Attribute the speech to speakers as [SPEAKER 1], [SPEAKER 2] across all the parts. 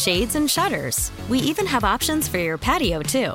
[SPEAKER 1] shades, and shutters. We even have options for your patio, too.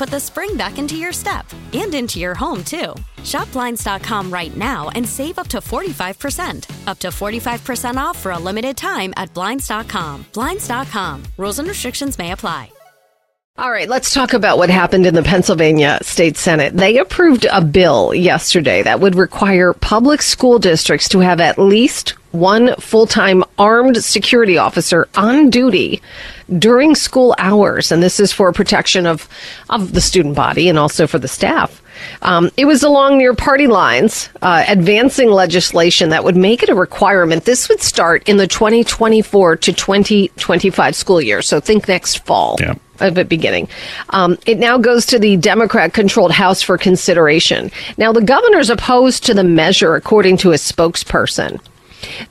[SPEAKER 1] put the spring back into your step and into your home, too. Shop Blinds.com right now and save up to 45%. Up to 45% off for a limited time at Blinds.com. Blinds.com. Rules and restrictions may apply.
[SPEAKER 2] All right, let's talk about what happened in the Pennsylvania State Senate. They approved a bill yesterday that would require public school districts to have at least one full time armed security officer on duty during school hours. And this is for protection of, of the student body and also for the staff. Um, it was along near party lines, uh, advancing legislation that would make it a requirement. This would start in the 2024 to 2025 school year. So think next fall.
[SPEAKER 3] Yeah
[SPEAKER 2] of it beginning. Um, it now goes to the Democrat controlled House for consideration. Now, the governor's opposed to the measure, according to a spokesperson.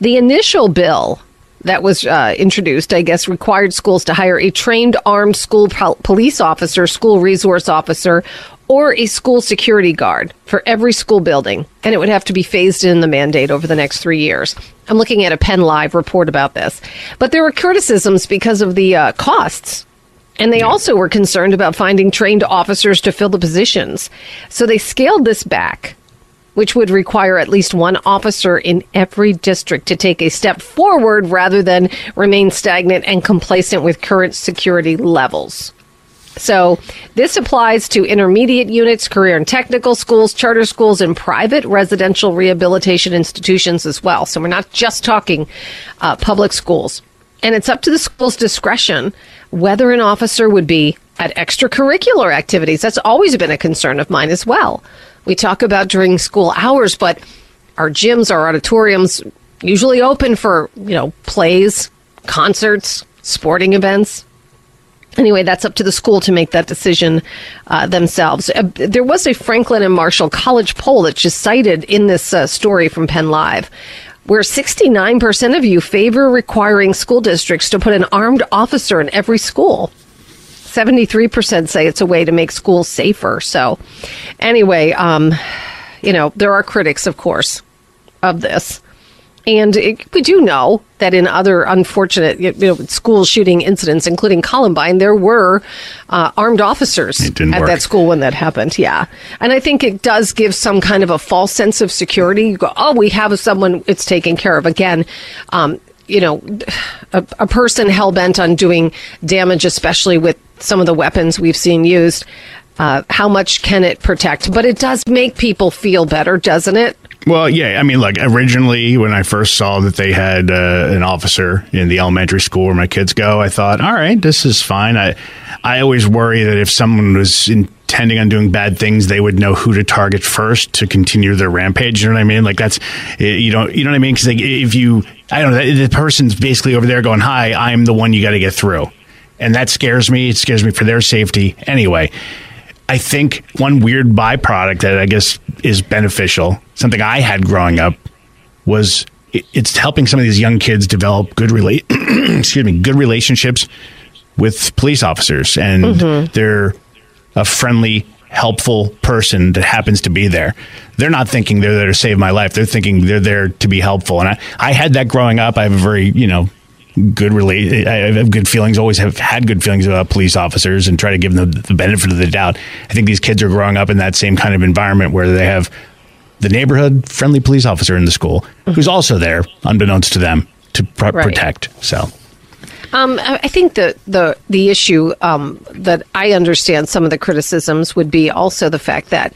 [SPEAKER 2] The initial bill that was uh, introduced, I guess, required schools to hire a trained armed school pol- police officer, school resource officer, or a school security guard for every school building. And it would have to be phased in the mandate over the next three years. I'm looking at a Penn Live report about this. But there were criticisms because of the uh, costs and they also were concerned about finding trained officers to fill the positions. So they scaled this back, which would require at least one officer in every district to take a step forward rather than remain stagnant and complacent with current security levels. So this applies to intermediate units, career and technical schools, charter schools, and private residential rehabilitation institutions as well. So we're not just talking uh, public schools. And it's up to the school's discretion whether an officer would be at extracurricular activities. That's always been a concern of mine as well. We talk about during school hours, but our gyms, our auditoriums, usually open for, you know, plays, concerts, sporting events. Anyway, that's up to the school to make that decision uh, themselves. Uh, there was a Franklin and Marshall College poll that's just cited in this uh, story from Penn Live, where 69% of you favor requiring school districts to put an armed officer in every school. 73% say it's a way to make schools safer. So, anyway, um, you know, there are critics, of course, of this. And it, we do know that in other unfortunate you know, school shooting incidents, including Columbine, there were uh, armed officers at
[SPEAKER 3] work.
[SPEAKER 2] that school when that happened. Yeah. And I think it does give some kind of a false sense of security. You go, oh, we have someone it's taken care of. Again, um, you know, a, a person hell bent on doing damage, especially with some of the weapons we've seen used. Uh, how much can it protect? But it does make people feel better, doesn't it?
[SPEAKER 3] Well, yeah. I mean, like originally when I first saw that they had uh, an officer in the elementary school where my kids go, I thought, all right, this is fine. I, I always worry that if someone was intending on doing bad things, they would know who to target first to continue their rampage. You know what I mean? Like that's, you know, you know what I mean? Because like if you, I don't know, the person's basically over there going, "Hi, I'm the one you got to get through," and that scares me. It scares me for their safety. Anyway. I think one weird byproduct that I guess is beneficial, something I had growing up, was it's helping some of these young kids develop good rela- excuse me good relationships with police officers, and
[SPEAKER 2] Mm-hmm.
[SPEAKER 3] they're a friendly, helpful person that happens to be there. They're not thinking they're there to save my life. They're thinking they're there to be helpful. And I, I had that growing up. I have a very, you know, good relate. I have good feelings. Always have had good feelings about police officers, and try to give them the benefit of the doubt. I think these kids are growing up in that same kind of environment where they have the neighborhood friendly police officer in the school who's also there, unbeknownst to them, to pr-
[SPEAKER 2] Right.
[SPEAKER 3] protect. So
[SPEAKER 2] Um, I think the the the issue um, that I understand some of the criticisms would be also the fact that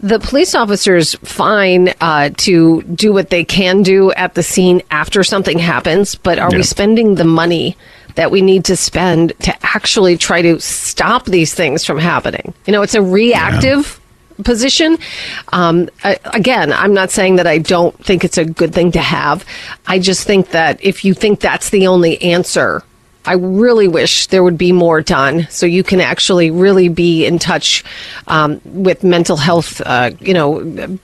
[SPEAKER 2] the police officers fine uh, to do what they can do at the scene after something happens, but are we spending the money? That we need to spend to actually try to stop these things from happening. You know, it's a reactive position. Um, I, again, I'm not saying that I don't think it's a good thing to have. I just think that if you think that's the only answer, I really wish there would be more done so you can actually really be in touch um, with mental health, uh, you know,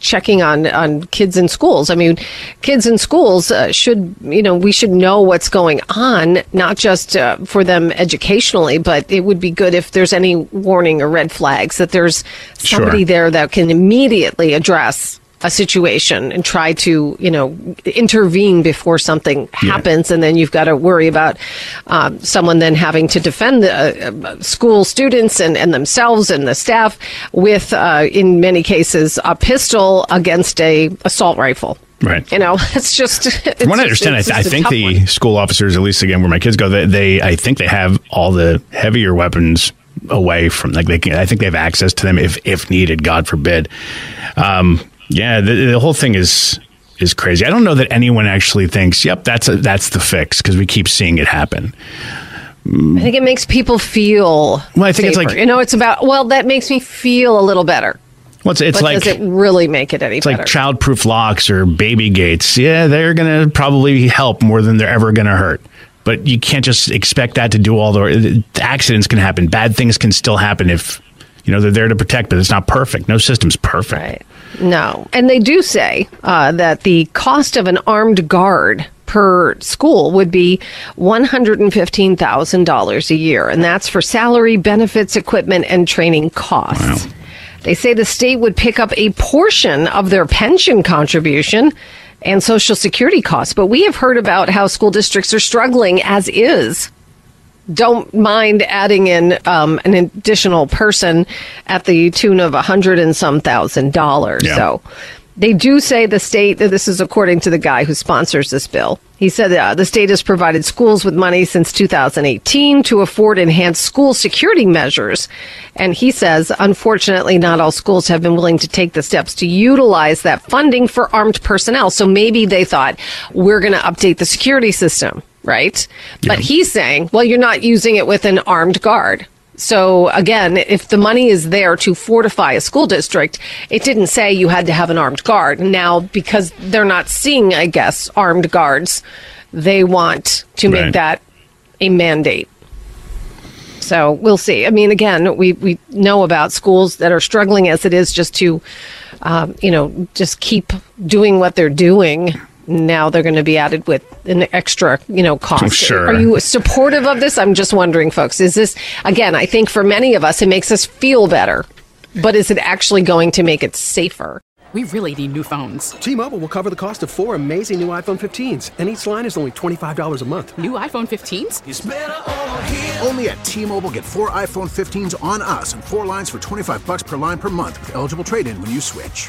[SPEAKER 2] checking on, on kids in schools. I mean, kids in schools uh, should, you know, we should know what's going on, not just uh, for them educationally, but it would be good if there's any warning or red flags that there's somebody
[SPEAKER 3] Sure.
[SPEAKER 2] there that can immediately address a situation and try to, you know, intervene before something happens. And then you've got to worry about um, someone then having to defend the uh, school students and, and themselves and the staff with, uh, in many cases, a pistol against a assault rifle.
[SPEAKER 3] Right.
[SPEAKER 2] You know, it's just. It's
[SPEAKER 3] From what I understand, I, th- I think the
[SPEAKER 2] one.
[SPEAKER 3] school officers, at least again where my kids go, they, they I think they have all the heavier weapons away from like they can, I think they have access to them if if needed. God forbid. Um, yeah, the, the whole thing is is crazy. I don't know that anyone actually thinks, "Yep, that's a, that's the fix," because we keep seeing it happen.
[SPEAKER 2] I think it makes people feel.
[SPEAKER 3] Well, I think it's like-
[SPEAKER 2] you know, it's about. Well, that makes me feel a little better.
[SPEAKER 3] Well, it's, it's
[SPEAKER 2] but
[SPEAKER 3] like
[SPEAKER 2] does it really make it any better?
[SPEAKER 3] It's
[SPEAKER 2] better?
[SPEAKER 3] like child-proof locks or baby gates. Yeah, they're going to probably help more than they're ever going to hurt. But you can't just expect that to do all the accidents can happen. Bad things can still happen if you know they're there to protect, but it's not perfect. No system's perfect.
[SPEAKER 2] Right. No. And they do say uh, that the cost of an armed guard per school would be $115,000 a year. And that's for salary, benefits, equipment, and training costs. They say the state would pick up a portion of their pension contribution and Social Security costs. But we have heard about how school districts are struggling as is don't mind adding in um, an additional person at the tune of a hundred and some thousand dollars.
[SPEAKER 3] Yeah.
[SPEAKER 2] So they do say the state, that this is according to the guy who sponsors this bill. He said uh, the state has provided schools with money since 2018 to afford enhanced school security measures. And he says, unfortunately, not all schools have been willing to take the steps to utilize that funding for armed personnel. So maybe they thought, we're going to update the security system, right? But he's saying, well, you're not using it with an armed guard. So again, if the money is there to fortify a school district, it didn't say you had to have an armed guard. Now, because they're not seeing, I guess, armed guards, they want to make that a mandate. So we'll see. I mean, again, we, we know about schools that are struggling as it is just to, um, you know, just keep doing what they're doing. Now they're going to be added with an extra, you know, cost.
[SPEAKER 3] Sure.
[SPEAKER 2] Are you supportive of this? I'm just wondering, folks. Is this again? I think for many of us, it makes us feel better, but is it actually going to make it safer?
[SPEAKER 4] We really need new phones.
[SPEAKER 5] T-Mobile will cover the cost of four amazing new iPhone 15s, and each line is only $25 a month.
[SPEAKER 4] New iPhone 15s?
[SPEAKER 6] Only at T-Mobile get four iPhone 15s on us and four lines for 25 bucks per line per month with eligible trade-in when you switch.